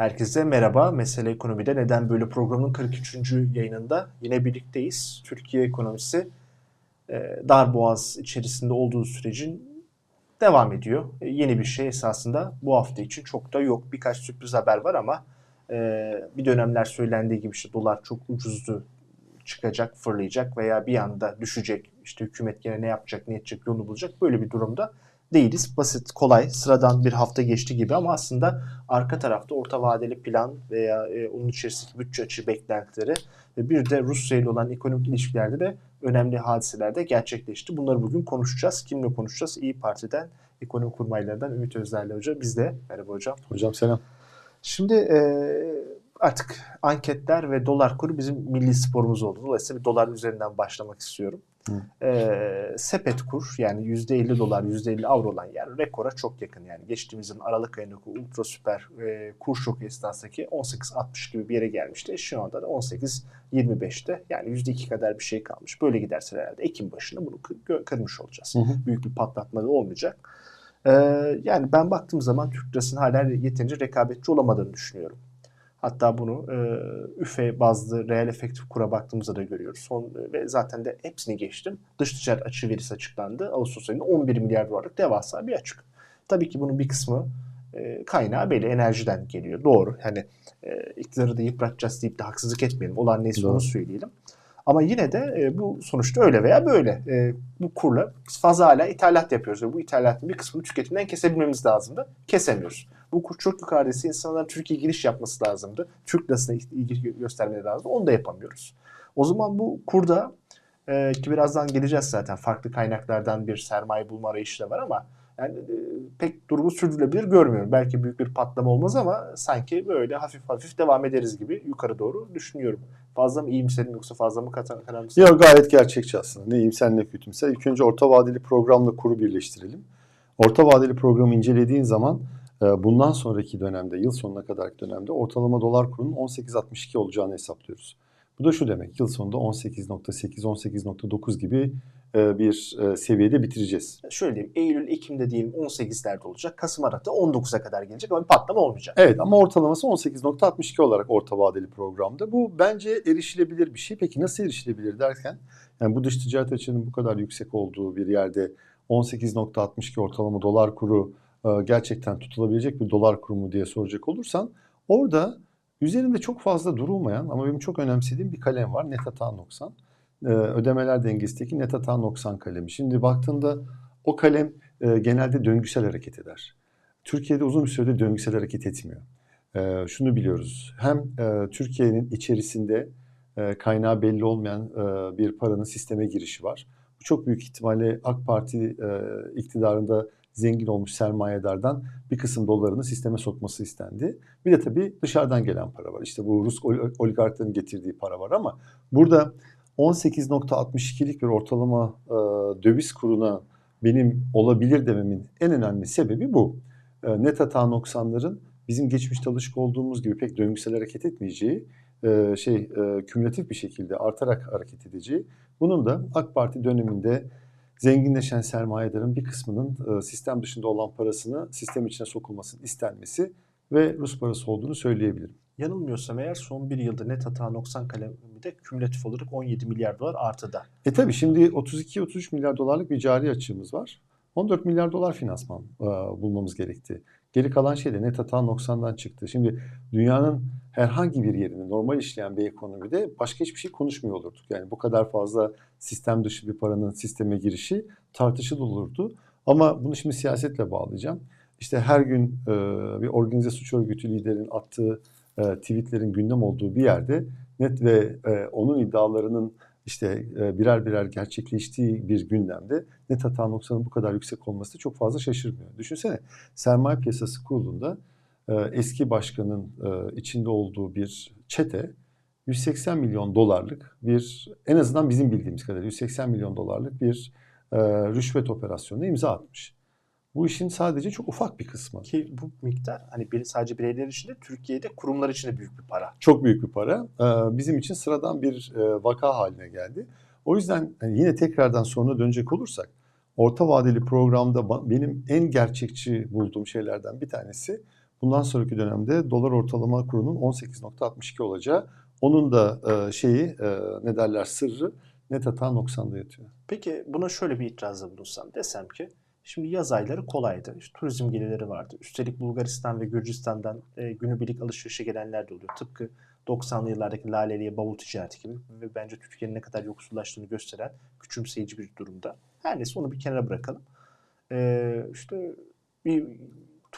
Herkese merhaba. Mesele Ekonomi'de Neden Böyle programının 43. yayınında yine birlikteyiz. Türkiye ekonomisi e, darboğaz içerisinde olduğu sürecin devam ediyor. E, yeni bir şey esasında bu hafta için çok da yok. Birkaç sürpriz haber var ama e, bir dönemler söylendiği gibi işte dolar çok ucuzdu çıkacak, fırlayacak veya bir anda düşecek. İşte hükümet gene ne yapacak, ne edecek yolunu bulacak. Böyle bir durumda değiliz. Basit, kolay, sıradan bir hafta geçti gibi ama aslında arka tarafta orta vadeli plan veya e, onun içerisindeki bütçe açı beklentileri ve bir de Rusya ile olan ekonomik ilişkilerde de önemli hadiseler de gerçekleşti. Bunları bugün konuşacağız. Kimle konuşacağız? İyi Parti'den, ekonomi kurmaylarından Ümit Özder'le Hoca. Biz de. Merhaba hocam. Hocam selam. Şimdi e, artık anketler ve dolar kuru bizim milli sporumuz oldu. Dolayısıyla bir dolar üzerinden başlamak istiyorum. E, sepet kur yani %50 dolar %50 avro olan yer rekora çok yakın. Yani geçtiğimiz yılın Aralık ayındaki ultra süper e, kur şoku esnasındaki 18.60 gibi bir yere gelmişti. Şu anda da 18.25'te yani %2 kadar bir şey kalmış. Böyle giderse herhalde Ekim başında bunu kırmış olacağız. Hı hı. Büyük bir patlatma da olmayacak. Ee, yani ben baktığım zaman Türk lirasının hala yeterince rekabetçi olamadığını düşünüyorum. Hatta bunu e, üfe bazlı reel efektif kura baktığımızda da görüyoruz. Son e, ve zaten de hepsini geçtim. Dış ticaret açığı verisi açıklandı. Ağustos ayında 11 milyar dolarlık devasa bir açık. Tabii ki bunun bir kısmı e, kaynağı belli enerjiden geliyor. Doğru. Hani e, iktidarı da yıpratacağız deyip de haksızlık etmeyelim. Olan neyse Doğru. onu söyleyelim. Ama yine de e, bu sonuçta öyle veya böyle. E, bu kurla fazla hala ithalat yapıyoruz. Ve bu ithalatın bir kısmını tüketimden kesebilmemiz lazımdı. Kesemiyoruz. Bu kur çok yukarıdaysa insanlar Türkiye giriş yapması lazımdı. Türk lirasına ilgi göstermeleri lazım. Onu da yapamıyoruz. O zaman bu kurda e, ki birazdan geleceğiz zaten farklı kaynaklardan bir sermaye bulma arayışı da var ama yani e, pek durumu sürdürülebilir görmüyorum. Belki büyük bir patlama olmaz ama sanki böyle hafif hafif devam ederiz gibi yukarı doğru düşünüyorum. Fazla mı iyimserim yoksa fazla mı karamsar? Yok gayet gerçekçi aslında. Ne iyimser ne kötümser. İlk önce orta vadeli programla kuru birleştirelim. Orta vadeli programı incelediğin zaman e, bundan sonraki dönemde, yıl sonuna kadarki dönemde ortalama dolar kurunun 18.62 olacağını hesaplıyoruz. Bu da şu demek, yıl sonunda 18.8, 18.9 gibi bir e, seviyede bitireceğiz. Şöyle diyeyim, Eylül, Ekim'de diyelim 18'lerde olacak, Kasım Aralık'ta 19'a kadar gelecek ama bir patlama olmayacak. Evet ama ortalaması 18.62 olarak orta vadeli programda. Bu bence erişilebilir bir şey. Peki nasıl erişilebilir derken, yani bu dış ticaret açığının bu kadar yüksek olduğu bir yerde 18.62 ortalama dolar kuru e, gerçekten tutulabilecek bir dolar kurumu diye soracak olursan orada üzerinde çok fazla durulmayan ama benim çok önemsediğim bir kalem var. Net hata noksan. E, ödemeler dengesindeki net hata noksan kalemi. Şimdi baktığında o kalem e, genelde döngüsel hareket eder. Türkiye'de uzun bir süredir döngüsel hareket etmiyor. Şunu biliyoruz. Hem Türkiye'nin içerisinde kaynağı belli olmayan bir paranın sisteme girişi var. Bu çok büyük ihtimalle AK Parti iktidarında zengin olmuş sermayedardan bir kısım dolarını sisteme sokması istendi. Bir de tabii dışarıdan gelen para var. İşte bu Rus oligarkların getirdiği para var ama burada 18.62'lik bir ortalama e, döviz kuruna benim olabilir dememin en önemli sebebi bu. E, net hata noksanların bizim geçmişte alışık olduğumuz gibi pek döngüsel hareket etmeyeceği, e, şey e, kümülatif bir şekilde artarak hareket edeceği. Bunun da AK Parti döneminde zenginleşen sermayedarın bir kısmının sistem dışında olan parasını sistem içine sokulmasının istenmesi ve Rus parası olduğunu söyleyebilirim. Yanılmıyorsam eğer son bir yılda net hata noksan kaleminde kümülatif olarak 17 milyar dolar artıda. E tabi şimdi 32-33 milyar dolarlık bir cari açığımız var. 14 milyar dolar finansman e, bulmamız gerekti. Geri kalan şey de net hata noksandan çıktı. Şimdi dünyanın herhangi bir yerinde normal işleyen bir ekonomide başka hiçbir şey konuşmuyor olurduk. Yani bu kadar fazla sistem dışı bir paranın sisteme girişi tartışılı olurdu. Ama bunu şimdi siyasetle bağlayacağım. İşte her gün e, bir organize suç örgütü liderinin attığı e, tweetlerin gündem olduğu bir yerde net ve e, onun iddialarının işte e, birer birer gerçekleştiği bir gündemde net hata noksanın bu kadar yüksek olması da çok fazla şaşırmıyor. Düşünsene sermaye piyasası kurulunda e, eski başkanın e, içinde olduğu bir çete 180 milyon dolarlık bir en azından bizim bildiğimiz kadar 180 milyon dolarlık bir rüşvet operasyonuna imza atmış. Bu işin sadece çok ufak bir kısmı. Ki bu miktar hani bir, sadece bireyler için de Türkiye'de kurumlar için de büyük bir para. Çok büyük bir para. Ee, bizim için sıradan bir e, vaka haline geldi. O yüzden yani yine tekrardan soruna dönecek olursak orta vadeli programda benim en gerçekçi bulduğum şeylerden bir tanesi bundan sonraki dönemde dolar ortalama kurunun 18.62 olacağı. Onun da e, şeyi e, ne derler sırrı net hata noksanda yatıyor. Peki buna şöyle bir itirazda bulunsam desem ki şimdi yaz ayları kolaydı. İşte turizm gelirleri vardı. Üstelik Bulgaristan ve Gürcistan'dan e, günübirlik alışverişe gelenler de oluyor. Tıpkı 90'lı yıllardaki laleliye bavul ticareti gibi ve bence Türkiye'nin ne kadar yoksullaştığını gösteren küçümseyici bir durumda. Her neyse onu bir kenara bırakalım. Ee, işte bir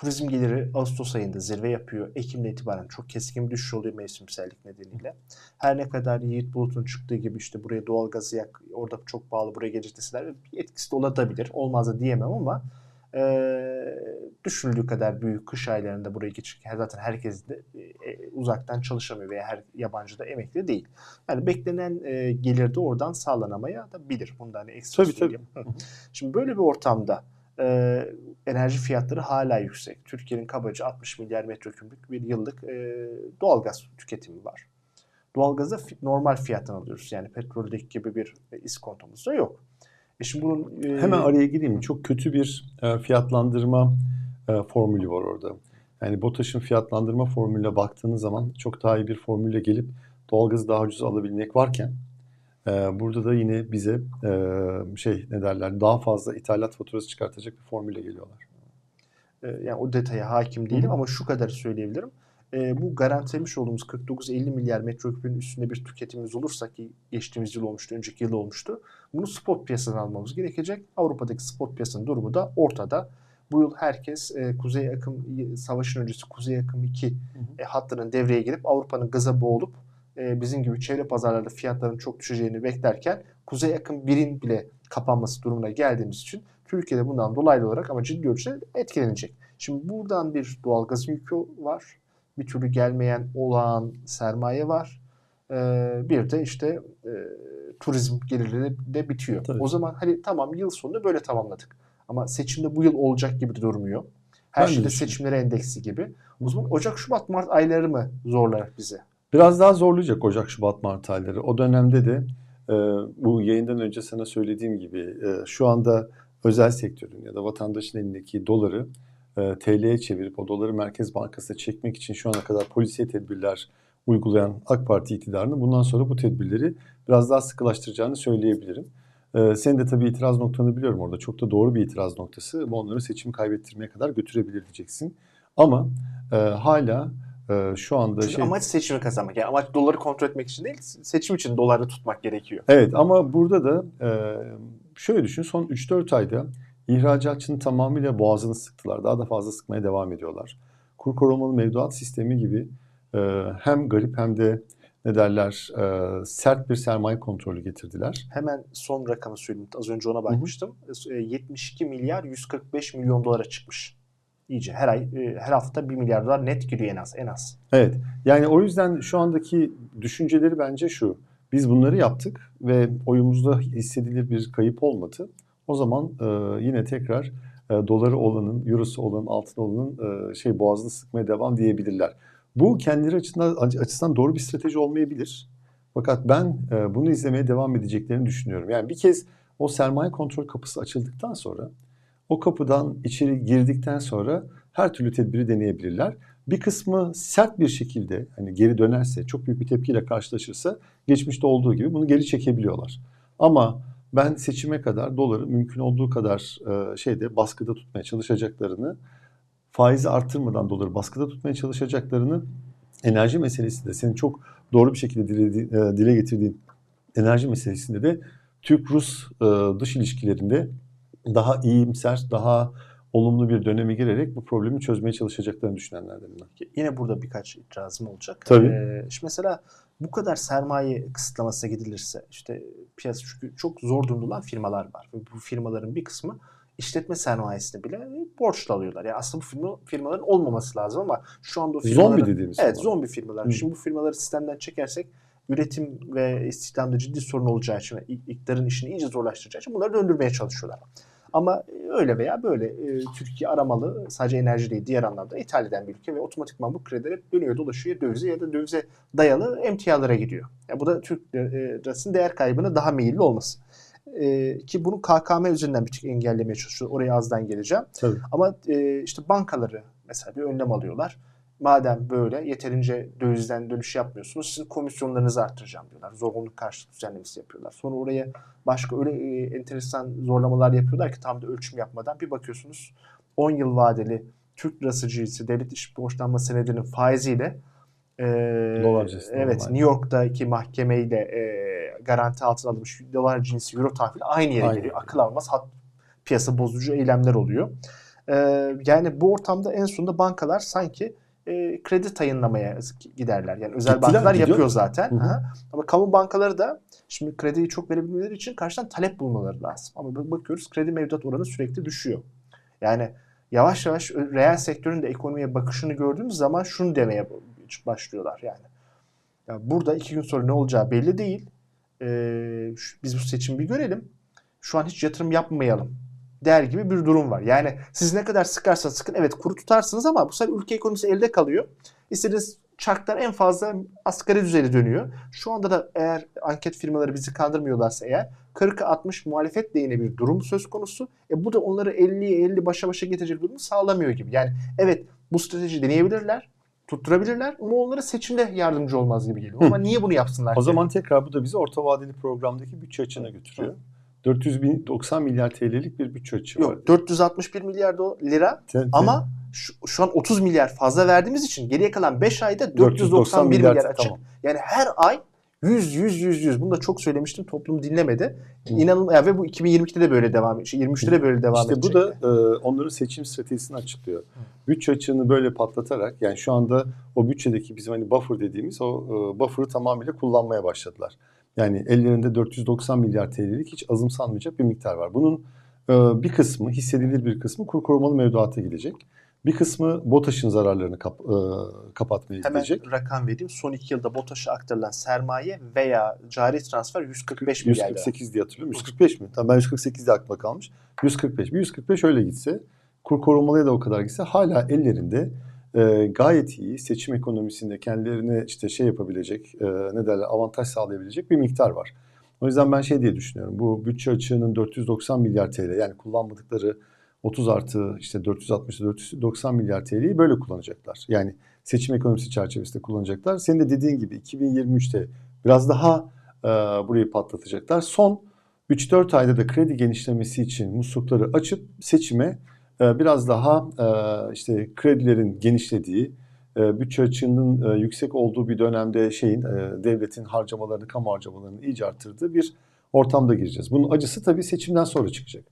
turizm geliri Ağustos ayında zirve yapıyor. Ekim'de itibaren çok keskin bir düşüş oluyor mevsimsellik nedeniyle. Her ne kadar Yiğit Bulut'un çıktığı gibi işte buraya doğal gazı yak, orada çok pahalı buraya gelecek deseler etkisi de olabilir. Olmaz da diyemem ama e, düşünüldüğü kadar büyük kış aylarında buraya geçirken zaten herkes de e, uzaktan çalışamıyor veya her yabancı da emekli değil. Yani beklenen e, gelir de oradan sağlanamaya da bilir. Bunda hani ekstra tabii, söyleyeyim. Tabii. Şimdi böyle bir ortamda e, enerji fiyatları hala yüksek. Türkiye'nin kabaca 60 milyar metreküplük bir yıllık e, doğalgaz tüketimi var. Doğalgazı normal fiyattan alıyoruz. Yani petroldeki gibi bir e, iskontomuz da yok. E şimdi bunun e... hemen araya gireyim. Çok kötü bir e, fiyatlandırma e, formülü var orada. Yani BOTAŞ'ın fiyatlandırma formülüne baktığınız zaman çok daha iyi bir formülle gelip doğalgazı daha ucuz alabilmek varken burada da yine bize e, şey ne derler daha fazla ithalat faturası çıkartacak bir formülle geliyorlar. E, yani o detaya hakim değilim Hı. ama şu kadar söyleyebilirim. E, bu garantilemiş olduğumuz 49-50 milyar metreküpün üstünde bir tüketimimiz olursa ki geçtiğimiz yıl olmuştu, önceki yıl olmuştu. Bunu spot piyasadan almamız gerekecek. Avrupa'daki spot piyasanın durumu da ortada. Bu yıl herkes e, Kuzey Akım savaşın öncesi Kuzey Akım 2 hı hı. E, hattının devreye girip Avrupa'nın gaza boğulup e, bizim gibi çevre pazarlarda fiyatların çok düşeceğini beklerken Kuzey Akım 1'in bile kapanması durumuna geldiğimiz için Türkiye'de bundan dolaylı olarak ama ciddi ölçüde etkilenecek. Şimdi buradan bir doğalgaz yükü var. Bir türlü gelmeyen olağan sermaye var. Ee, bir de işte e, turizm gelirleri de bitiyor. Tabii. O zaman hani tamam yıl sonunda böyle tamamladık. Ama seçimde bu yıl olacak gibi durmuyor. Her şeyde seçimlere endeksi gibi. O zaman Ocak, Şubat, Mart ayları mı zorlar bize? Biraz daha zorlayacak Ocak, Şubat, Mart ayları. O dönemde de e, bu yayından önce sana söylediğim gibi e, şu anda özel sektörün ya da vatandaşın elindeki doları e, TL'ye çevirip o doları Merkez Bankası'na çekmek için şu ana kadar polisiye tedbirler uygulayan AK Parti iktidarını bundan sonra bu tedbirleri biraz daha sıkılaştıracağını söyleyebilirim. Ee, senin de tabii itiraz noktanı biliyorum orada. Çok da doğru bir itiraz noktası. Onları seçimi kaybettirmeye kadar götürebilir diyeceksin. Ama e, hala e, şu anda Çünkü şey... amaç seçimi kazanmak. Yani amaç doları kontrol etmek için değil, seçim için doları tutmak gerekiyor. Evet ama burada da e, şöyle düşün. Son 3-4 ayda ihracatçının tamamıyla boğazını sıktılar. Daha da fazla sıkmaya devam ediyorlar. Kur korumalı mevduat sistemi gibi e, hem garip hem de ne derler e, sert bir sermaye kontrolü getirdiler. Hemen son rakamı söyleyeyim. Az önce ona bakmıştım. Hı hı. 72 milyar 145 milyon dolara çıkmış. İyice her ay e, her hafta 1 milyar dolar net giriyor en az en az. Evet. Yani o yüzden şu andaki düşünceleri bence şu. Biz bunları yaptık ve oyumuzda hissedilir bir kayıp olmadı. O zaman e, yine tekrar e, doları olanın, eurosu olanın, altın olanın e, şey boğazını sıkmaya devam diyebilirler. Bu kendileri açısından, açısından doğru bir strateji olmayabilir. Fakat ben e, bunu izlemeye devam edeceklerini düşünüyorum. Yani bir kez o sermaye kontrol kapısı açıldıktan sonra o kapıdan içeri girdikten sonra her türlü tedbiri deneyebilirler. Bir kısmı sert bir şekilde hani geri dönerse, çok büyük bir tepkiyle karşılaşırsa geçmişte olduğu gibi bunu geri çekebiliyorlar. Ama ben seçime kadar doları mümkün olduğu kadar e, şeyde baskıda tutmaya çalışacaklarını faizi arttırmadan doları baskıda tutmaya çalışacaklarını enerji meselesinde senin çok doğru bir şekilde dile, e, dile getirdiğin enerji meselesinde de Türk-Rus e, dış ilişkilerinde daha iyimser, daha olumlu bir döneme girerek bu problemi çözmeye çalışacaklarını düşünenlerden ben. Yine burada birkaç itirazım olacak. Tabii. Ee, şimdi mesela bu kadar sermaye kısıtlamasına gidilirse işte piyasa çünkü çok zor durumda firmalar var. Ve bu firmaların bir kısmı işletme sermayesini bile borçla alıyorlar. Yani aslında bu firma, firmaların olmaması lazım ama şu anda o firmaların... Zombi dediğimiz Evet firmalar. zombi firmalar. Hı. Şimdi bu firmaları sistemden çekersek üretim ve istihdamda ciddi sorun olacağı için iktidarın işini iyice zorlaştıracağı için bunları döndürmeye çalışıyorlar. Ama öyle veya böyle e, Türkiye aramalı sadece enerji değil diğer anlamda ithal eden bir ülke ve otomatikman bu krediler hep dönüyor dolaşıyor dövize ya da dövize dayalı emtialara gidiyor. Yani bu da Türk lirasının değer kaybına daha meyilli olması. E, ki bunu KKM üzerinden bir tık engellemeye çalışıyor. Oraya azdan geleceğim. Tabii. Ama e, işte bankaları mesela bir önlem alıyorlar. Madem böyle yeterince dövizden dönüş yapmıyorsunuz sizin komisyonlarınızı arttıracağım diyorlar. Zorunluluk karşılık düzenlemesi yapıyorlar. Sonra oraya başka öyle e, enteresan zorlamalar yapıyorlar ki tam da ölçüm yapmadan bir bakıyorsunuz 10 yıl vadeli Türk lirası cinsi devlet iş borçlanma senedinin faiziyle e, Dolar cinsi, evet normal. New York'taki mahkemeyle e, garanti altına alınmış dolar cinsi euro tahvili aynı yere Aynı geliyor. Akıl almaz hat, piyasa bozucu eylemler oluyor. E, yani bu ortamda en sonunda bankalar sanki e, kredi tayınlamaya giderler. Yani özel Gittiler, bankalar gidiyor. yapıyor zaten. Hı hı. Ama kamu bankaları da şimdi krediyi çok verebilmeleri için karşıdan talep bulmaları lazım. Ama bak- bakıyoruz kredi mevduat oranı sürekli düşüyor. Yani yavaş yavaş reel sektörün de ekonomiye bakışını gördüğümüz zaman şunu demeye başlıyorlar yani. Ya burada iki gün sonra ne olacağı belli değil. Ee, biz bu seçimi bir görelim. Şu an hiç yatırım yapmayalım der gibi bir durum var. Yani siz ne kadar sıkarsanız sıkın evet kuru tutarsınız ama bu sefer ülke ekonomisi elde kalıyor. İstediğiniz çarklar en fazla asgari düzeyde dönüyor. Şu anda da eğer anket firmaları bizi kandırmıyorlarsa eğer 40'a 60 muhalefet lehine bir durum söz konusu. E bu da onları 50'ye 50 başa başa getirecek durumu sağlamıyor gibi. Yani evet bu strateji deneyebilirler, tutturabilirler ama onlara seçimde yardımcı olmaz gibi geliyor. Hı. Ama niye bunu yapsınlar? O ki? zaman tekrar bu da bizi orta vadeli programdaki bütçe açığına götürüyor. 490 milyar TL'lik bir bütçe açığı var. yok 461 milyar lira te- ama şu, şu an 30 milyar fazla verdiğimiz için geriye kalan 5 ayda 491 milyar, açık. Tamam. Yani her ay 100 100 100 100 bunu da çok söylemiştim toplum dinlemedi. İnanılmaz ya ve bu 2022'de de böyle devam edecek. 23'te de böyle devam İşte edecek. bu da e, onların seçim stratejisini açıklıyor. Bütçe açığını böyle patlatarak yani şu anda o bütçedeki bizim hani buffer dediğimiz o e, buffer'ı tamamıyla kullanmaya başladılar. Yani ellerinde 490 milyar TL'lik hiç azımsanmayacak bir miktar var. Bunun e, bir kısmı hissedilir bir kısmı kur korumalı mevduata gidecek. Bir kısmı BOTAŞ'ın zararlarını kap, e, kapatmaya Hemen gidecek. rakam vereyim. Son iki yılda BOTAŞ'a aktarılan sermaye veya cari transfer 145 milyar lira. 148 diye hatırlıyorum. 145 mi? Tamam ben 148 diye aklıma kalmış. 145. Bir 145 öyle gitse, kur korumalıya da o kadar gitse hala ellerinde e, gayet iyi seçim ekonomisinde kendilerine işte şey yapabilecek, e, ne derler avantaj sağlayabilecek bir miktar var. O yüzden ben şey diye düşünüyorum. Bu bütçe açığının 490 milyar TL yani kullanmadıkları 30 artı işte 460 490 milyar TL'yi böyle kullanacaklar. Yani seçim ekonomisi çerçevesinde kullanacaklar. Senin de dediğin gibi 2023'te biraz daha e, burayı patlatacaklar. Son 3-4 ayda da kredi genişlemesi için muslukları açıp seçime biraz daha e, işte kredilerin genişlediği, e, bütçe açığının e, yüksek olduğu bir dönemde şeyin devletin harcamalarını, kamu harcamalarını iyice arttırdığı bir ortamda gireceğiz. Bunun acısı tabii seçimden sonra çıkacak.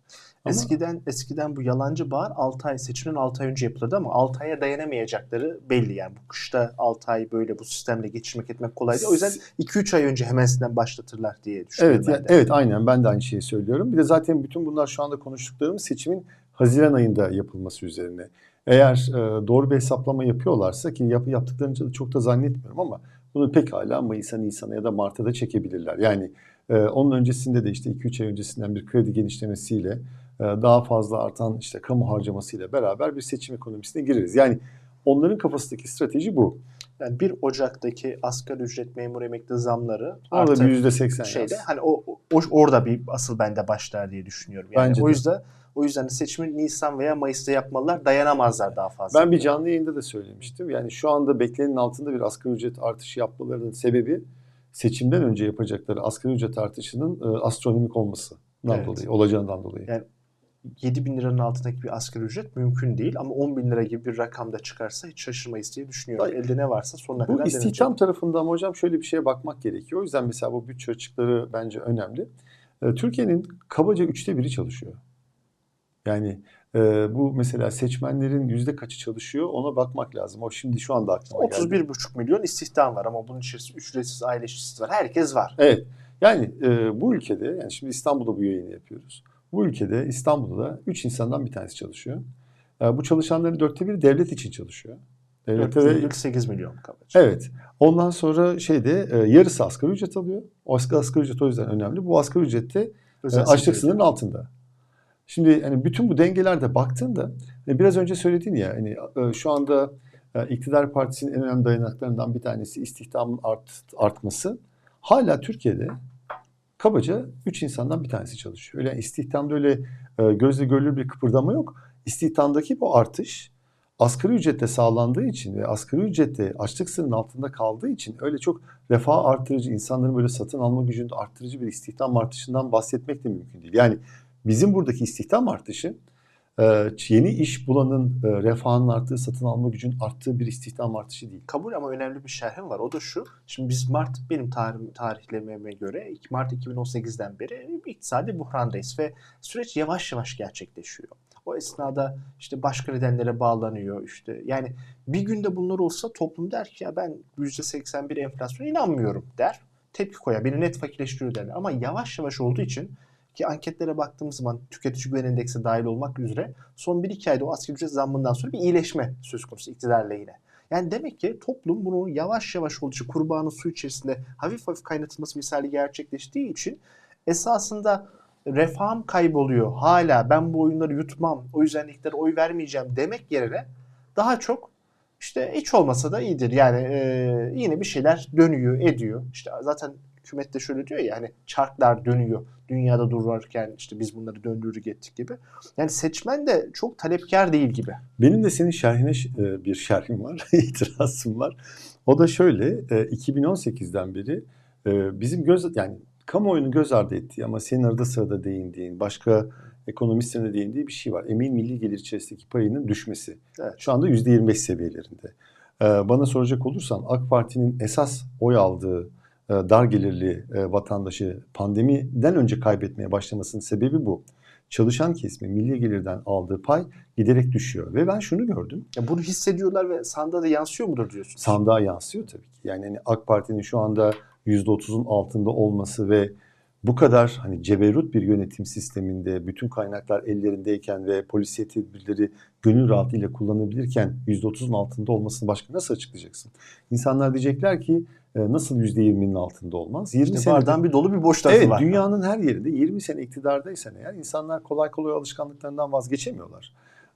Ama- Eskiden eskiden bu yalancı bağır 6 ay seçimden 6 ay önce yapılırdı ama 6 aya dayanamayacakları belli yani. Bu kışta 6 ay böyle bu sistemle geçirmek etmek kolay değil. O yüzden 2-3 ay önce hemesinden başlatırlar diye düşünüyorum Evet, ben de. evet aynen ben de aynı şeyi söylüyorum. Bir de zaten bütün bunlar şu anda konuştuklarımız seçimin Haziran ayında yapılması üzerine. Eğer e, doğru bir hesaplama yapıyorlarsa ki yap, yaptıklarını da çok da zannetmiyorum ama bunu pekala Mayıs'a, Nisan'a ya da Mart'a da çekebilirler. Yani e, onun öncesinde de işte 2-3 ay öncesinden bir kredi genişlemesiyle e, daha fazla artan işte kamu harcamasıyla beraber bir seçim ekonomisine gireriz. Yani onların kafasındaki strateji bu. Yani 1 Ocak'taki asgari ücret memur emekli zamları Orada bir yüzde seksen şeyde yaz. hani o, o orada bir asıl bende başlar diye düşünüyorum. Yani Bence o de. O yüzden seçimi Nisan veya Mayıs'ta yapmalılar. Dayanamazlar daha fazla. Ben bir canlı yayında da söylemiştim. Yani şu anda beklenenin altında bir asgari ücret artışı yapmalarının sebebi seçimden önce yapacakları asgari ücret artışının e, astronomik olmasından Evet. dolayı, olacağından dolayı. Yani 7 bin liranın altındaki bir asgari ücret mümkün değil ama 10 bin lira gibi bir rakamda çıkarsa hiç şaşırmayız diye düşünüyorum. Hayır. Elde ne varsa sonuna Bu kadar deneyecek. istihdam tarafında ama hocam şöyle bir şeye bakmak gerekiyor. O yüzden mesela bu bütçe açıkları bence önemli. E, Türkiye'nin kabaca üçte biri çalışıyor. Yani e, bu mesela seçmenlerin yüzde kaçı çalışıyor ona bakmak lazım. O şimdi şu anda aklıma geldi. 31,5 milyon istihdam var ama bunun içerisinde ücretsiz aile işçisi var. Herkes var. Evet. Yani e, bu ülkede, yani şimdi İstanbul'da bu yayını yapıyoruz. Bu ülkede İstanbul'da 3 insandan bir tanesi çalışıyor. E, bu çalışanların dörtte biri devlet için çalışıyor. Devlete ve 4,8 milyon kabaca. Evet. Ondan sonra şeyde e, yarısı asgari ücret alıyor. O asgari, ücret o yüzden önemli. Bu asgari ücrette e, açlık sınırının altında. Şimdi hani bütün bu dengelerde baktığında hani biraz önce söyledin ya hani e, şu anda e, iktidar partisinin en önemli dayanaklarından bir tanesi istihdamın art, artması. Hala Türkiye'de kabaca 3 insandan bir tanesi çalışıyor. Öyle istihdamda öyle e, gözle görülür bir kıpırdama yok. İstihdamdaki bu artış asgari ücretle sağlandığı için ve asgari ücrette açlık sınırının altında kaldığı için öyle çok refah artırıcı, insanların böyle satın alma gücünde arttırıcı bir istihdam artışından bahsetmek de mümkün değil. Yani bizim buradaki istihdam artışı e, yeni iş bulanın e, refahının arttığı, satın alma gücünün arttığı bir istihdam artışı değil. Kabul ama önemli bir şerhim var. O da şu. Şimdi biz Mart benim tarih, tarihlememe göre Mart 2018'den beri iktisadi buhrandayız ve süreç yavaş yavaş gerçekleşiyor. O esnada işte başka nedenlere bağlanıyor işte. Yani bir günde bunlar olsa toplum der ki ya ben %81 enflasyona inanmıyorum der. Tepki koyar. Beni net fakirleştiriyor derler. Ama yavaş yavaş olduğu için ki anketlere baktığımız zaman tüketici güven endeksi dahil olmak üzere son 1-2 ayda o asgari ücret zammından sonra bir iyileşme söz konusu iktidar lehine. Yani demek ki toplum bunu yavaş yavaş olduğu için kurbanın su içerisinde hafif hafif kaynatılması misali gerçekleştiği için esasında refahım kayboluyor. Hala ben bu oyunları yutmam. O yüzden iktidara oy vermeyeceğim demek yerine daha çok işte hiç olmasa da iyidir. Yani e, yine bir şeyler dönüyor, ediyor. İşte zaten hükümet de şöyle diyor ya hani çarklar dönüyor. Dünyada dururken işte biz bunları döndürdük ettik gibi. Yani seçmen de çok talepkar değil gibi. Benim de senin şerhine bir şerhim var, itirazım var. O da şöyle, 2018'den beri bizim göz yani kamuoyunun göz ardı ettiği ama senin arada sırada değindiğin, başka ekonomistlerin de değindiği bir şey var. Emin milli gelir içerisindeki payının düşmesi. Evet. Şu anda %25 seviyelerinde. Bana soracak olursan AK Parti'nin esas oy aldığı e, dar gelirli e, vatandaşı pandemiden önce kaybetmeye başlamasının sebebi bu. Çalışan kesimi milli gelirden aldığı pay giderek düşüyor. Ve ben şunu gördüm. Ya bunu hissediyorlar ve sandığa da yansıyor mudur diyorsun? Sandığa yansıyor tabii ki. Yani hani AK Parti'nin şu anda %30'un altında olması ve bu kadar hani ceberut bir yönetim sisteminde bütün kaynaklar ellerindeyken ve polisiye tedbirleri gönül rahatlığıyla kullanabilirken %30'un altında olmasını başka nasıl açıklayacaksın? İnsanlar diyecekler ki e, nasıl %20'nin altında olmaz? 20 işte seneden bir dolu bir boş tarafı evet, var. Evet dünyanın her yerinde 20 sene iktidardaysan eğer insanlar kolay kolay alışkanlıklarından vazgeçemiyorlar.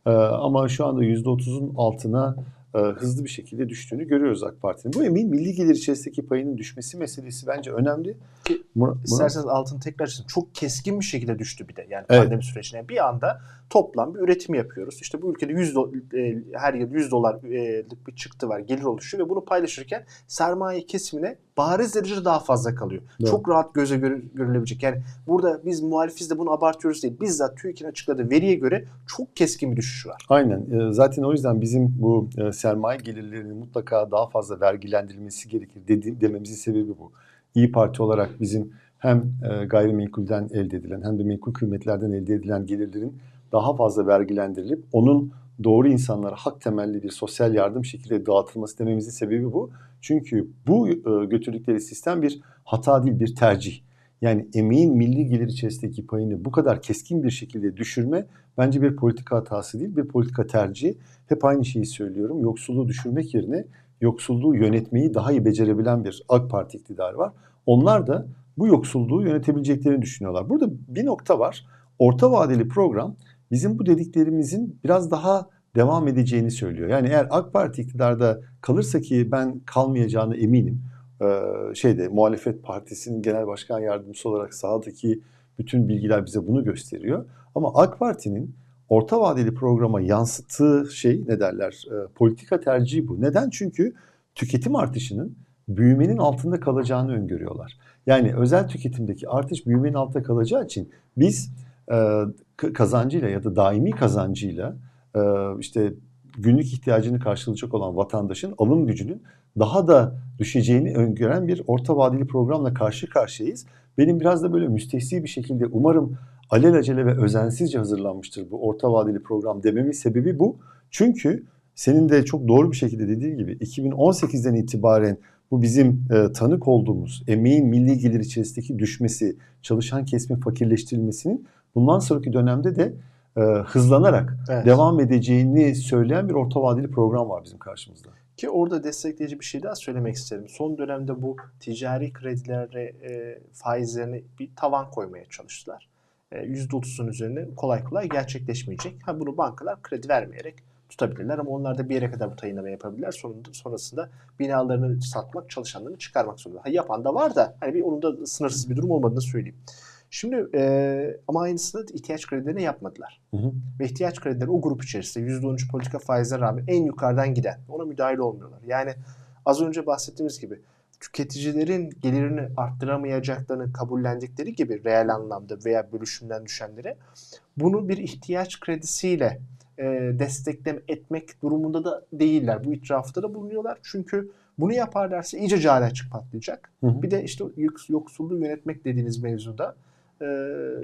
Ee, ama şu anda %30'un altına e, hızlı bir şekilde düştüğünü görüyoruz AK Parti'nin. Bu emin milli gelir içerisindeki payının düşmesi meselesi bence önemli. Ki, Mur- isterseniz altını tekrar çizin. Çok keskin bir şekilde düştü bir de. Yani evet. pandemi sürecine. Bir anda toplam bir üretim yapıyoruz. İşte bu ülkede 100 do- e, her yıl 100 dolarlık bir çıktı var, gelir oluşuyor ve bunu paylaşırken sermaye kesimine bariz derecede daha fazla kalıyor. Evet. Çok rahat göze gör- görülebilecek. Yani burada biz muhalifiz de bunu abartıyoruz değil. Bizzat TÜİK'in açıkladığı veriye göre çok keskin bir düşüş var. Aynen. E, zaten o yüzden bizim bu e, sermaye gelirlerinin mutlaka daha fazla vergilendirilmesi gerekir dedi, dememizin sebebi bu. İyi Parti olarak bizim hem e, gayrimenkulden elde edilen hem de menkul kıymetlerden elde edilen gelirlerin daha fazla vergilendirilip onun doğru insanlara hak temelli bir sosyal yardım şekilde dağıtılması dememizin sebebi bu. Çünkü bu e, götürdükleri sistem bir hata değil bir tercih. Yani emeğin milli gelir içerisindeki payını bu kadar keskin bir şekilde düşürme bence bir politika hatası değil, bir politika tercihi. Hep aynı şeyi söylüyorum. Yoksulluğu düşürmek yerine yoksulluğu yönetmeyi daha iyi becerebilen bir AK Parti iktidarı var. Onlar da bu yoksulluğu yönetebileceklerini düşünüyorlar. Burada bir nokta var. Orta vadeli program bizim bu dediklerimizin biraz daha devam edeceğini söylüyor. Yani eğer AK Parti iktidarda kalırsa ki ben kalmayacağını eminim. Ee, şeyde muhalefet partisinin genel başkan yardımcısı olarak sahadaki bütün bilgiler bize bunu gösteriyor. Ama AK Parti'nin orta vadeli programa yansıttığı şey ne derler? E, politika tercihi bu. Neden? Çünkü tüketim artışının büyümenin altında kalacağını öngörüyorlar. Yani özel tüketimdeki artış büyümenin altında kalacağı için biz e, kazancıyla ya da daimi kazancıyla e, işte günlük ihtiyacını karşılayacak olan vatandaşın alım gücünün daha da düşeceğini öngören bir orta vadeli programla karşı karşıyayız. Benim biraz da böyle müstehsi bir şekilde umarım alelacele ve özensizce hazırlanmıştır bu orta vadeli program dememin sebebi bu. Çünkü senin de çok doğru bir şekilde dediğin gibi 2018'den itibaren bu bizim e, tanık olduğumuz emeğin milli gelir içerisindeki düşmesi, çalışan kesimin fakirleştirilmesinin bundan sonraki dönemde de e, hızlanarak evet. devam edeceğini söyleyen bir orta vadeli program var bizim karşımızda. Ki orada destekleyici bir şey daha söylemek isterim. Son dönemde bu ticari kredilere e, faizlerini bir tavan koymaya çalıştılar. %30'un e, üzerine kolay kolay gerçekleşmeyecek. Ha bunu bankalar kredi vermeyerek tutabilirler ama onlar da bir yere kadar bu tayinlama yapabilirler. Sonunda, sonrasında binalarını satmak, çalışanlarını çıkarmak zorunda. Ha, yapan da var da hani bir onun da sınırsız bir durum olmadığını söyleyeyim. Şimdi e, ama aynısını ihtiyaç kredilerine yapmadılar. Hı hı. Ve ihtiyaç kredileri o grup içerisinde %13 politika faizine rağmen en yukarıdan giden ona müdahil olmuyorlar. Yani az önce bahsettiğimiz gibi tüketicilerin gelirini arttıramayacaklarını kabullendikleri gibi reel anlamda veya bölüşümden düşenleri bunu bir ihtiyaç kredisiyle e, desteklem etmek durumunda da değiller. Bu itirafta da bulunuyorlar. Çünkü bunu yaparlarsa iyice cari açık patlayacak. Hı hı. Bir de işte yoks- yoksulluğu yönetmek dediğiniz mevzuda e,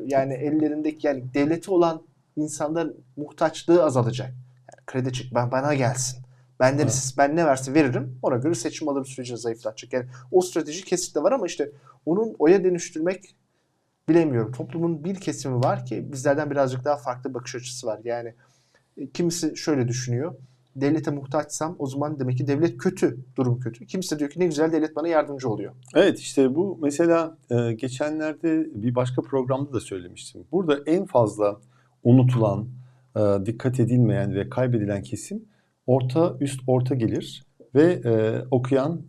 yani ellerindeki yani devleti olan insanların muhtaçlığı azalacak. Yani kredi çık ben bana gelsin. Benden Evet. siz ben ne verse veririm. Ona göre seçim alırım süreci zayıflatacak. Yani o strateji kesinlikle var ama işte onun oya dönüştürmek bilemiyorum. Toplumun bir kesimi var ki bizlerden birazcık daha farklı bakış açısı var. Yani e, kimisi şöyle düşünüyor. Devlete muhtaçsam o zaman demek ki devlet kötü, durum kötü. Kimisi de diyor ki ne güzel devlet bana yardımcı oluyor. Evet işte bu mesela e, geçenlerde bir başka programda da söylemiştim. Burada en fazla unutulan, e, dikkat edilmeyen ve kaybedilen kesim orta üst orta gelir ve e, okuyan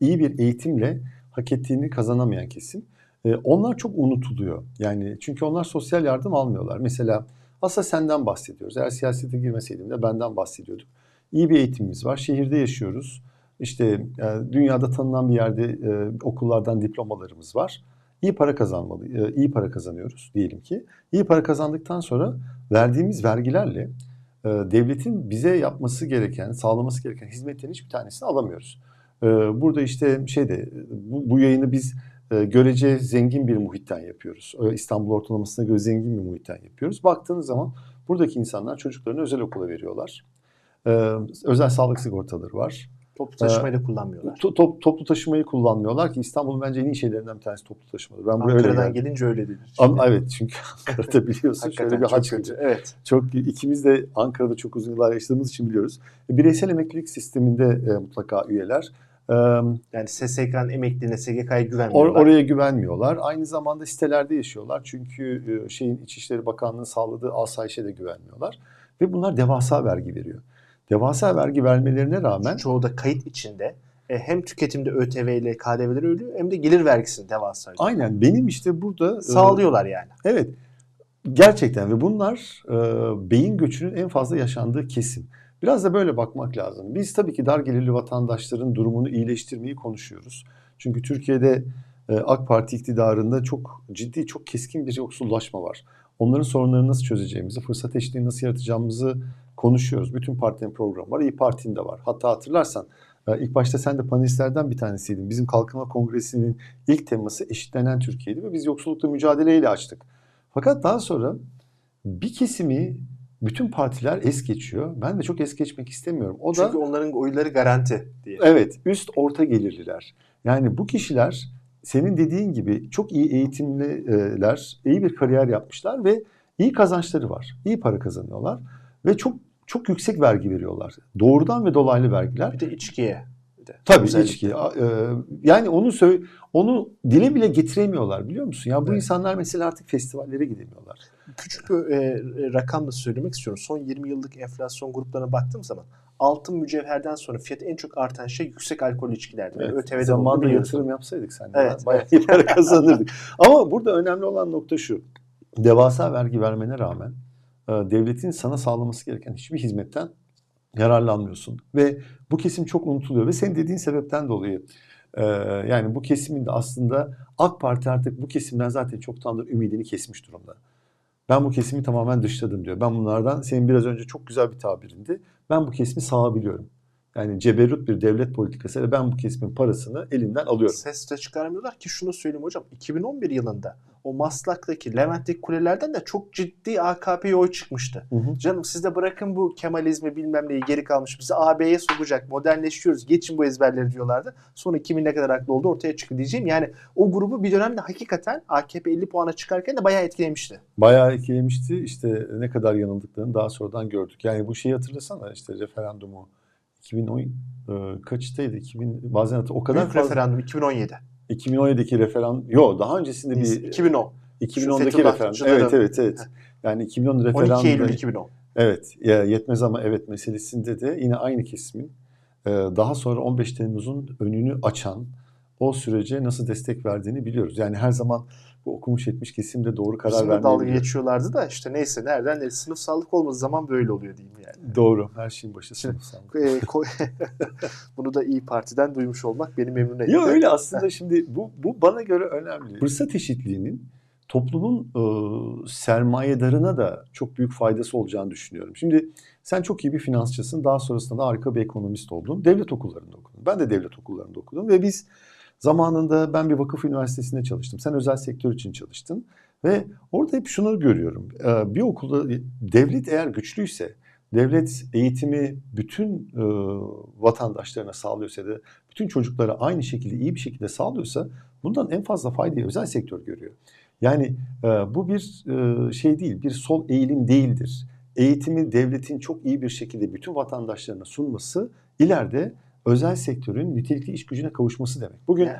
iyi bir eğitimle hak ettiğini kazanamayan kesim. Onlar çok unutuluyor. Yani çünkü onlar sosyal yardım almıyorlar. Mesela aslında senden bahsediyoruz. Eğer siyasete girmeseydim de benden bahsediyorduk. İyi bir eğitimimiz var. Şehirde yaşıyoruz. İşte e, dünyada tanınan bir yerde e, okullardan diplomalarımız var. İyi para kazanmalı, e, iyi para kazanıyoruz diyelim ki. İyi para kazandıktan sonra verdiğimiz vergilerle e, devletin bize yapması gereken, sağlaması gereken hizmetlerin hiçbir tanesini alamıyoruz. E, burada işte şeyde bu, bu yayını biz görece zengin bir muhitten yapıyoruz. E, İstanbul ortalamasına göre zengin bir muhitten yapıyoruz. Baktığınız zaman buradaki insanlar çocuklarını özel okula veriyorlar. E, özel sağlık sigortaları var. Toplu taşımayla kullanmıyorlar. To- top- toplu taşımayı kullanmıyorlar ki İstanbul'un bence en iyi şeylerinden bir tanesi toplu taşımadır. Ben buraya öyle Ankara'dan geldim. gelince öyle değil. Ama evet çünkü Ankara'da biliyorsun şöyle bir haç kötü. Evet. Çok ikimiz de Ankara'da çok uzun yıllar yaşadığımız için biliyoruz. Bireysel emeklilik sisteminde e, mutlaka üyeler. Yani SSK'nın emekliliğine, SGK'ya or- güvenmiyorlar. oraya güvenmiyorlar. Aynı zamanda sitelerde yaşıyorlar. Çünkü şeyin İçişleri Bakanlığı'nın sağladığı asayişe de güvenmiyorlar. Ve bunlar devasa vergi veriyor. Devasa vergi vermelerine rağmen Çoğu da kayıt içinde. E, hem tüketimde ÖTV ile KDV'leri ölüyor hem de gelir vergisini devasa ödüyor. aynen benim işte burada Sağlıyorlar yani. Evet. Gerçekten ve bunlar beyin göçünün en fazla yaşandığı kesim. Biraz da böyle bakmak lazım. Biz tabii ki dar gelirli vatandaşların durumunu iyileştirmeyi konuşuyoruz. Çünkü Türkiye'de e, AK Parti iktidarında çok ciddi, çok keskin bir yoksullaşma var. Onların sorunlarını nasıl çözeceğimizi, fırsat eşitliğini nasıl yaratacağımızı konuşuyoruz. Bütün partilerin programı var, İyi Parti'nin de var. Hatta hatırlarsan e, ilk başta sen de panelistlerden bir tanesiydin. Bizim Kalkınma Kongresi'nin ilk teması eşitlenen Türkiye'ydi ve biz yoksullukla mücadeleyle açtık. Fakat daha sonra bir kesimi bütün partiler es geçiyor. Ben de çok es geçmek istemiyorum. O da Çünkü onların oyları garanti diye. evet üst orta gelirliler. Yani bu kişiler senin dediğin gibi çok iyi eğitimliler, iyi bir kariyer yapmışlar ve iyi kazançları var. İyi para kazanıyorlar ve çok çok yüksek vergi veriyorlar. Doğrudan ve dolaylı vergiler. Bir de içkiye. Bir de. Tabii Özellikle. içki. E, Yani onu sö- onu dile bile getiremiyorlar biliyor musun? Ya bu Evet. insanlar mesela artık festivallere gidemiyorlar. Küçük bir e, rakamla söylemek istiyorum. Son 20 yıllık enflasyon gruplarına baktığım zaman altın mücevherden sonra fiyatı en çok artan şey yüksek alkollü içkilerdi. Yani Evet, ÖTV'den olduğunu zamanında yatırım yapsaydık sen de Evet, bayağı iyi para kazanırdık. Ama burada önemli olan nokta şu. Devasa vergi vermene rağmen e, devletin sana sağlaması gereken hiçbir hizmetten yararlanmıyorsun. Ve bu kesim çok unutuluyor ve senin dediğin sebepten dolayı e, yani bu kesimin de aslında AK Parti artık bu kesimden zaten çoktandır ümidini kesmiş durumda. Ben bu kesimi tamamen dışladım diyor. Ben bunlardan senin biraz önce çok güzel bir tabirindi. Ben bu kesimi sağabiliyorum. Yani ceberut bir devlet politikasıyla ben bu kesimin parasını elinden alıyorum. Ses de çıkaramıyorlar ki şunu söyleyeyim hocam. 2011 yılında o Maslak'taki Levent'teki kulelerden de çok ciddi AKP'ye oy çıkmıştı. Hı hı. Canım siz de bırakın bu Kemalizmi bilmem neyi geri kalmış. Bizi AB'ye sokacak. Modernleşiyoruz. Geçin bu ezberleri diyorlardı. Sonra kimin ne kadar haklı oldu ortaya çıktı diyeceğim. Yani o grubu bir dönemde hakikaten AKP 50 puana çıkarken de bayağı etkilemişti. Bayağı etkilemişti. İşte ne kadar yanıldıklarını daha sonradan gördük. Yani bu şeyi hatırlasana işte referandumu 2010 e, kaçtaydı? 2000 bazen o kadar Büyük fazla. referandum 2017. 2017'deki referandum. Yok daha öncesinde bir 2010. 2010'daki Fethullah referandum. Gülen'in- Evet evet evet. Yani 2010 12 referandum. Eylül 2010. Evet, ya yetmez ama evet meselesinde de yine aynı kesimin e, daha sonra 15 Temmuz'un önünü açan o sürece nasıl destek verdiğini biliyoruz. Yani her zaman bu okumuş etmiş kesimde doğru karar de vermeyebiliyor. dalga geçiyorlardı da işte neyse nereden nereye sınıfsallık olmadığı zaman böyle oluyor diyeyim yani. Doğru. Her şeyin başı sınıfsal. E, ko- Bunu da İyi Parti'den duymuş olmak beni memnun etti. Yok öyle aslında şimdi bu, bu bana göre önemli. Fırsat eşitliğinin toplumun e, sermayedarına da çok büyük faydası olacağını düşünüyorum. Şimdi sen çok iyi bir finansçısın. Daha sonrasında da harika bir ekonomist oldun. Devlet okullarında okudun. Ben de devlet okullarında okudum ve biz zamanında ben bir vakıf üniversitesinde çalıştım. Sen özel sektör için çalıştın. Ve orada hep şunu görüyorum. E, bir okulda devlet eğer güçlüyse, devlet eğitimi bütün e, vatandaşlarına sağlıyorsa da bütün çocuklara aynı şekilde iyi bir şekilde sağlıyorsa bundan en fazla faydayı özel sektör görüyor. Yani e, bu bir e, şey değil, bir sol eğilim değildir. Eğitimi devletin çok iyi bir şekilde bütün vatandaşlarına sunması ileride özel sektörün nitelikli iş gücüne kavuşması demek. Bugün Yani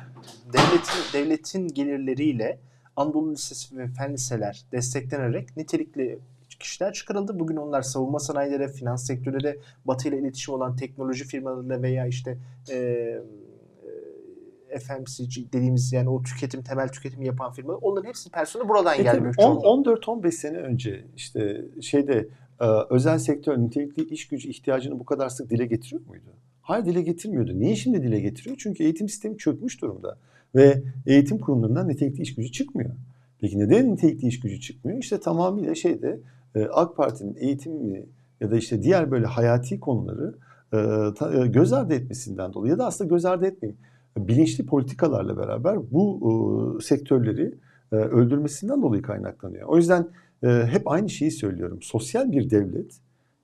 devletin devletin gelirleriyle Anadolu Lisesi ve fen liseler desteklenerek nitelikli kişiler çıkarıldı. Bugün onlar savunma sanayilere, finans sektörüne, batı ile iletişim olan teknoloji firmalarıyla veya işte e, e, FMCG dediğimiz yani o tüketim, temel tüketim yapan firmalar onların hepsinin personeli buradan E geldi. tabii, büyük on- çoğunluğu. 14-15 sene önce işte şeyde e, özel sektör nitelikli iş gücü ihtiyacını bu kadar sık dile getiriyor muydu? Hayır dile getirmiyordu. Niye şimdi dile getiriyor? Çünkü eğitim sistemi çökmüş durumda. Ve eğitim kurumlarından nitelikli iş gücü çıkmıyor. Peki neden nitelikli iş gücü çıkmıyor? İşte tamamıyla şeyde e, AK Parti'nin eğitimi ya da işte diğer böyle hayati konuları e, e, göz ardı etmesinden dolayı ya da aslında göz ardı etmeyin. Bilinçli politikalarla beraber bu sektörleri öldürmesinden dolayı kaynaklanıyor. O yüzden hep aynı şeyi söylüyorum. Sosyal bir devlet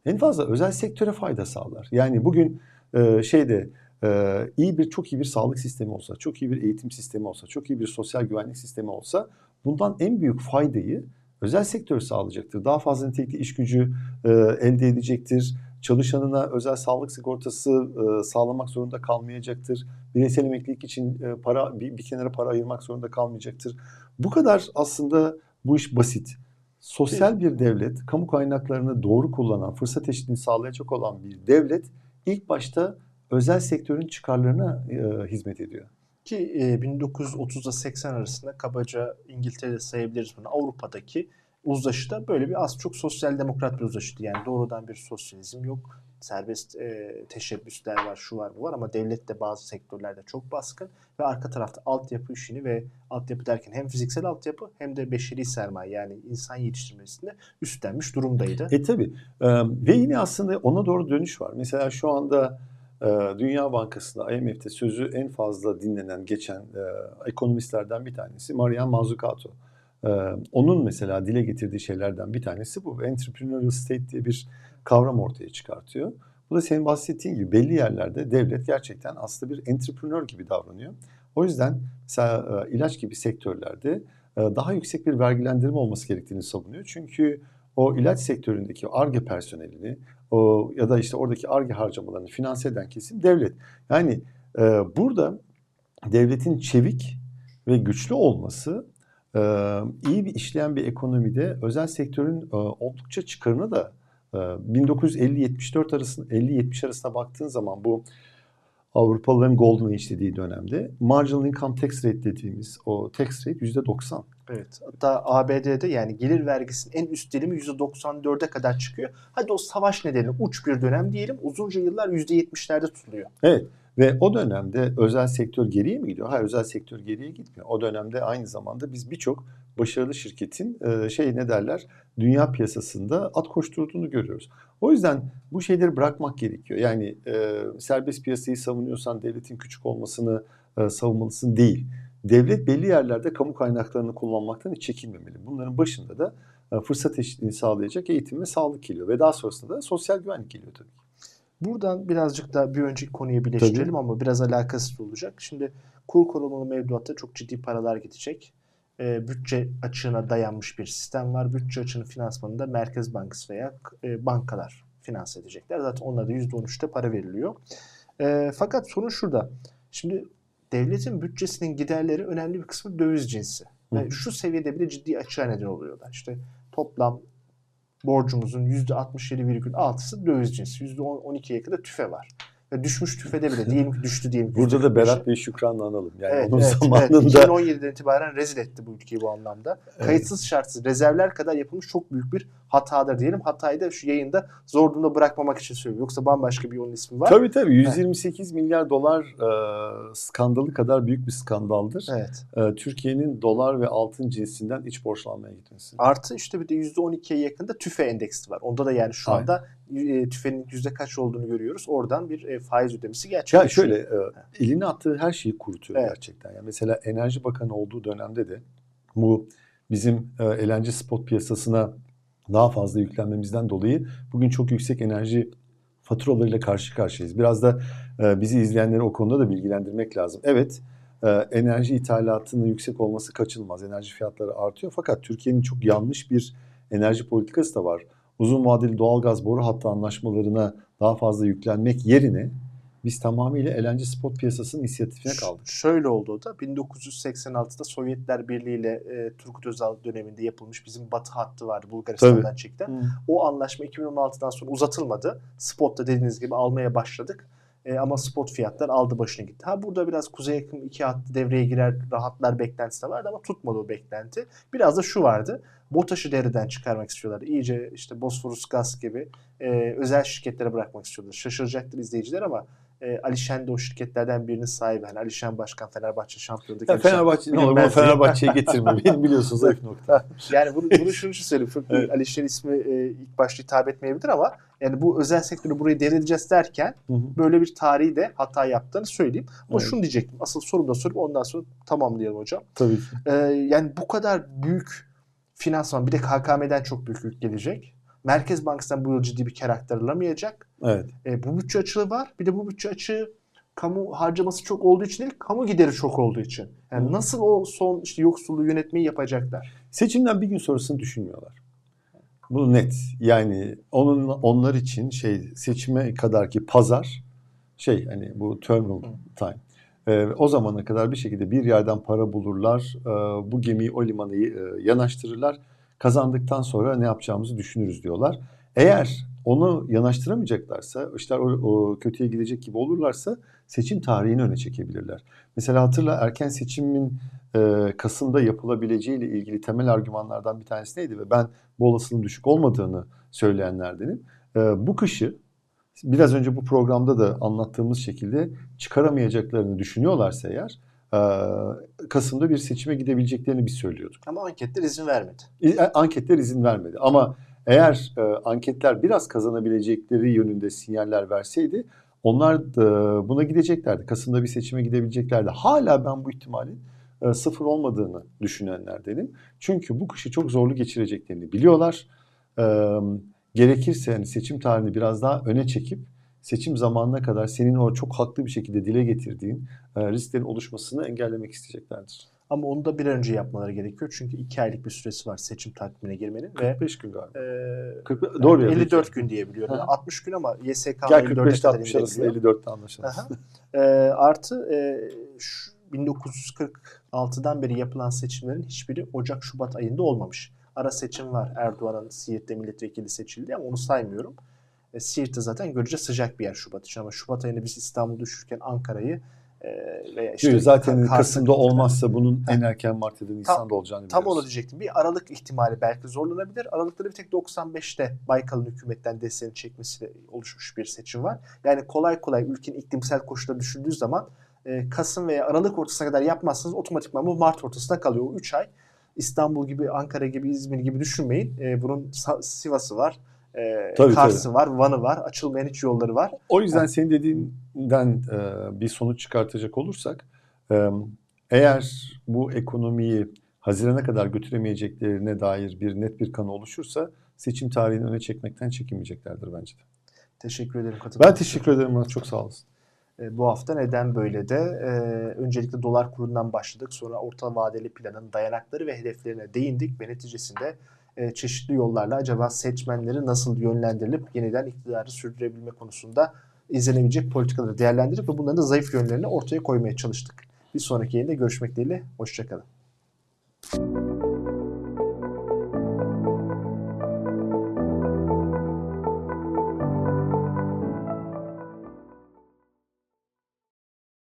en fazla özel sektöre fayda sağlar. Yani bugün e, şeyde e, iyi bir çok iyi bir sağlık sistemi olsa, çok iyi bir eğitim sistemi olsa, çok iyi bir sosyal güvenlik sistemi olsa bundan en büyük faydayı özel sektör sağlayacaktır. Daha fazla nitelikli iş gücü e, elde edecektir. Çalışanına özel sağlık sigortası e, sağlamak zorunda kalmayacaktır. Bireysel emeklilik için e, para bir, bir kenara para ayırmak zorunda kalmayacaktır. Bu kadar aslında bu iş basit. Sosyal bir devlet, kamu kaynaklarını doğru kullanan, fırsat eşitliğini sağlayacak olan bir devlet ilk başta özel sektörün çıkarlarına e, hizmet ediyor. Ki e, 1930'da 80 arasında kabaca İngiltere'de sayabiliriz bunu. Avrupa'daki uzlaşı da böyle bir az çok sosyal demokrat bir uzlaşıydı. Yani doğrudan bir sosyalizm yok. Serbest e, teşebbüsler var, şu var, bu var ama devlet de bazı sektörlerde çok baskın ve arka tarafta altyapı işini ve altyapı derken hem fiziksel altyapı hem de beşeri sermaye yani insan yetiştirmesinde üstlenmiş durumdaydı. E tabi ve yine aslında ona doğru dönüş var. Mesela şu anda e, Dünya Bankası'nda IMF'de sözü en fazla dinlenen, geçen e, ekonomistlerden bir tanesi Marian Mazzucato. E, onun mesela dile getirdiği şeylerden bir tanesi bu. Entrepreneurial state diye bir kavram ortaya çıkartıyor. Bu da senin bahsettiğin gibi belli yerlerde devlet gerçekten aslında bir entrepreneur gibi davranıyor. O yüzden mesela e, ilaç gibi sektörlerde e, daha yüksek bir vergilendirme olması gerektiğini savunuyor. Çünkü o ilaç sektöründeki ARGE personelini o ya da işte oradaki ARGE harcamalarını finanse eden kesim devlet. Yani e, burada devletin çevik ve güçlü olması e, iyi bir işleyen bir ekonomide özel sektörün e, oldukça çıkarını da 1950-74 arasında 50-70 arasında baktığın zaman bu Avrupalıların Golden Age dediği dönemde marginal income tax rate dediğimiz o tax rate %90. Evet. Hatta ABD'de yani gelir vergisinin en üst dilimi %94'e kadar çıkıyor. Hadi o savaş nedeniyle uç bir dönem diyelim uzunca yıllar %70'lerde tutuluyor. Evet ve o dönemde özel sektör geriye mi gidiyor? Hayır özel sektör geriye gitmiyor. O dönemde aynı zamanda biz birçok başarılı şirketin e, şey ne derler dünya piyasasında at koşturduğunu görüyoruz. O yüzden bu şeyleri bırakmak gerekiyor. Yani e, serbest piyasayı savunuyorsan devletin küçük olmasını e, savunmalısın değil. Devlet belli yerlerde kamu kaynaklarını kullanmaktan hiç çekinmemeli. Bunların başında da e, fırsat eşitliğini sağlayacak eğitim ve sağlık geliyor. Ve daha sonrasında da sosyal güvenlik geliyor tabii. Buradan birazcık da bir önceki konuya birleştirelim Tabii. ama biraz alakasız olacak. Şimdi kur korumalı mevduatta çok ciddi paralar gidecek. E, bütçe açığına dayanmış bir sistem var. Bütçe açığının finansmanında Merkez Bankası veya e, bankalar finanse edecekler. Zaten onlara da %13'te para veriliyor. E, fakat sorun şurada. Şimdi devletin bütçesinin giderleri önemli bir kısmı döviz cinsi. Hı. şu seviyede bile ciddi açığa neden oluyorlar. İşte toplam borcumuzun %67,6'sı döviz cinsi. %12'ye yakın da tüfe var. ve düşmüş tüfede bile diyelim ki düştü diyelim. ki Burada da %45'i. Berat Bey şükranla analım. Yani Evet, onun evet, zamanında evet. 2017'den itibaren rezil etti bu ülkeyi bu anlamda. Evet. Kayıtsız şartsız rezervler kadar yapılmış çok büyük bir hatadır diyelim. Hatayı da şu yayında zor durumda bırakmamak için söylüyorum. Yoksa bambaşka bir onun ismi var. Tabii tabii 128 milyar dolar e, skandalı kadar büyük bir skandaldır. Evet. E, Türkiye'nin dolar ve altın cinsinden iç borçlanmaya gitmesi. Artı işte bir de %12'ye yakında tüfe endeksi var. Onda da yani şu Aynen. anda e, tüfenin yüzde kaç olduğunu görüyoruz. Oradan bir e, faiz ödemesi Ya gerçekleşiyor. şöyle e, eline attığı her şeyi kurutuyor Evet. gerçekten. Yani mesela Enerji Bakanı olduğu dönemde de bu bizim e, LNG spot piyasasına daha fazla yüklenmemizden dolayı bugün çok yüksek enerji faturalarıyla karşı karşıyayız. Biraz da e, bizi izleyenleri o konuda da bilgilendirmek lazım. Evet e, enerji ithalatının yüksek olması kaçınılmaz. Enerji fiyatları artıyor fakat Türkiye'nin çok yanlış bir enerji politikası da var. Uzun vadeli doğalgaz boru hattı anlaşmalarına daha fazla yüklenmek yerine biz tamamıyla LNG spot piyasasının inisiyatifine kaldık. Ş- Şöyle oldu da 1986'da Sovyetler Birliği ile e, Turgut Özal döneminde yapılmış bizim batı hattı vardı Bulgaristan'dan çekilen. O anlaşma 2016'dan sonra uzatılmadı. Spot'ta dediğiniz gibi almaya başladık. E, ama spot fiyatlar aldı başına gitti. Ha burada biraz kuzey yakın iki hattı devreye girer rahatlar beklentisi de vardı ama tutmadı o beklenti. Biraz da şu vardı. BOTAŞ'ı devreden çıkarmak istiyorlar. İyice işte Bosphorus Gaz gibi e, özel şirketlere bırakmak istiyorlar. Şaşıracaktır izleyiciler ama e, Alişen de o şirketlerden birinin sahibi. Hani Alişen Başkan Fenerbahçe şampiyonundaki Ya Alişen- Fenerbahçe ne olur bunu Fenerbahçe'ye getirme. Biliyorsun zayıf nokta. Yani bunu, bunu şunun için söyleyeyim. Çok Evet. Alişen ismi e, ilk başta hitap etmeyebilir ama yani bu özel sektörü burayı devredeceğiz derken Hı hı. böyle bir tarihi de hata yaptığını söyleyeyim. Ama Evet. şunu diyecektim. Asıl sorum da sorup ondan sonra tamamlayalım hocam. Tabii ki. Ee, yani bu kadar büyük finansman bir de KKM'den çok büyük yük gelecek. Merkez Bankası'ndan bu yıl ciddi bir kar aktarılamayacak. Evet. E, bu bütçe açığı var. Bir de bu bütçe açığı kamu harcaması çok olduğu için değil, kamu gideri çok olduğu için. Yani Hı. nasıl o son işte yoksulluğu yönetmeyi yapacaklar? Seçimden bir gün sonrasını düşünmüyorlar. Bu net. Yani onun onlar için şey seçime kadarki pazar şey hani bu terminal time. Ee, o zamana kadar bir şekilde bir yerden para bulurlar. Ee, bu gemiyi o limana e, yanaştırırlar. Kazandıktan sonra ne yapacağımızı düşünürüz diyorlar. Eğer onu yanaştıramayacaklarsa, işler o, o kötüye gidecek gibi olurlarsa seçim tarihini öne çekebilirler. Mesela hatırla erken seçimin e, Kasım'da yapılabileceğiyle ilgili temel argümanlardan bir tanesi neydi ve ben bu olasılığın düşük olmadığını söyleyenlerdenim. E, bu kışı biraz önce bu programda da anlattığımız şekilde çıkaramayacaklarını düşünüyorlarsa eğer Kasım'da bir seçime gidebileceklerini biz söylüyorduk. Ama anketler izin vermedi. E, Anketler izin vermedi ama eğer e, anketler biraz kazanabilecekleri yönünde sinyaller verseydi onlar da buna gideceklerdi. Kasım'da bir seçime gidebileceklerdi. Hala ben bu ihtimalin e, sıfır olmadığını düşünenlerdenim. Çünkü bu kışı çok zorlu geçireceklerini biliyorlar. E, gerekirse yani seçim tarihini biraz daha öne çekip seçim zamanına kadar senin o çok haklı bir şekilde dile getirdiğin e, risklerin oluşmasını engellemek isteyeceklerdir. Ama onu da bir an önce yapmaları gerekiyor. Çünkü iki aylık bir süresi var seçim takvimine girmenin. Ve 45 gün galiba. e, 40, doğru ya. 54 gün diye biliyorum. Yani 60 gün ama YSK Gel 54'e 45 kadar 60 arasında indirebiliyor. 54'te anlaşalım. Aha. E, artı e, şu 1946'dan beri yapılan seçimlerin hiçbiri Ocak-Şubat ayında olmamış. Ara seçim var. Erdoğan'ın Siirt'te milletvekili seçildi ama onu saymıyorum. E, Siirt'te zaten görece sıcak bir yer Şubat için ama Şubat ayında biz İstanbul'u düşürken Ankara'yı e, veya işte zaten Ka- Kars'ı- Kasım'da olmazsa bunun en erken Mart ya da Nisan'da olacağını Tam biliyoruz. onu diyecektim. Bir Aralık ihtimali belki zorlanabilir. Aralıkta bir tek 95'te Baykal'ın hükümetten desteğini çekmesiyle oluşmuş bir seçim var. Yani kolay kolay ülkenin iklimsel koşulları düşündüğü zaman e, Kasım veya Aralık ortasına kadar yapmazsanız otomatikman bu Mart ortasına kalıyor. O 3 ay İstanbul gibi, Ankara gibi, İzmir gibi düşünmeyin. E, bunun Sivas'ı var, e, Tabii, Kars'ı var, Van'ı var, açılmayan hiç yolları var. O yüzden senin dediğinden e, bir sonuç çıkartacak olursak e, eğer bu ekonomiyi Haziran'a kadar götüremeyeceklerine dair bir net bir kanı oluşursa seçim tarihini öne çekmekten çekinmeyeceklerdir bence de. Teşekkür ederim katıldığınız Ben teşekkür ederim Murat. Çok sağ olasın. E, bu hafta neden böyle de e, öncelikle dolar kurundan başladık. Sonra orta vadeli planın dayanakları ve hedeflerine değindik ve neticesinde e, çeşitli yollarla acaba seçmenleri nasıl yönlendirilip yeniden iktidarı sürdürebilme konusunda izlenebilecek politikaları değerlendirip ve bunların da zayıf yönlerini ortaya koymaya çalıştık. Bir sonraki yayında görüşmek dileğiyle. Hoşçakalın.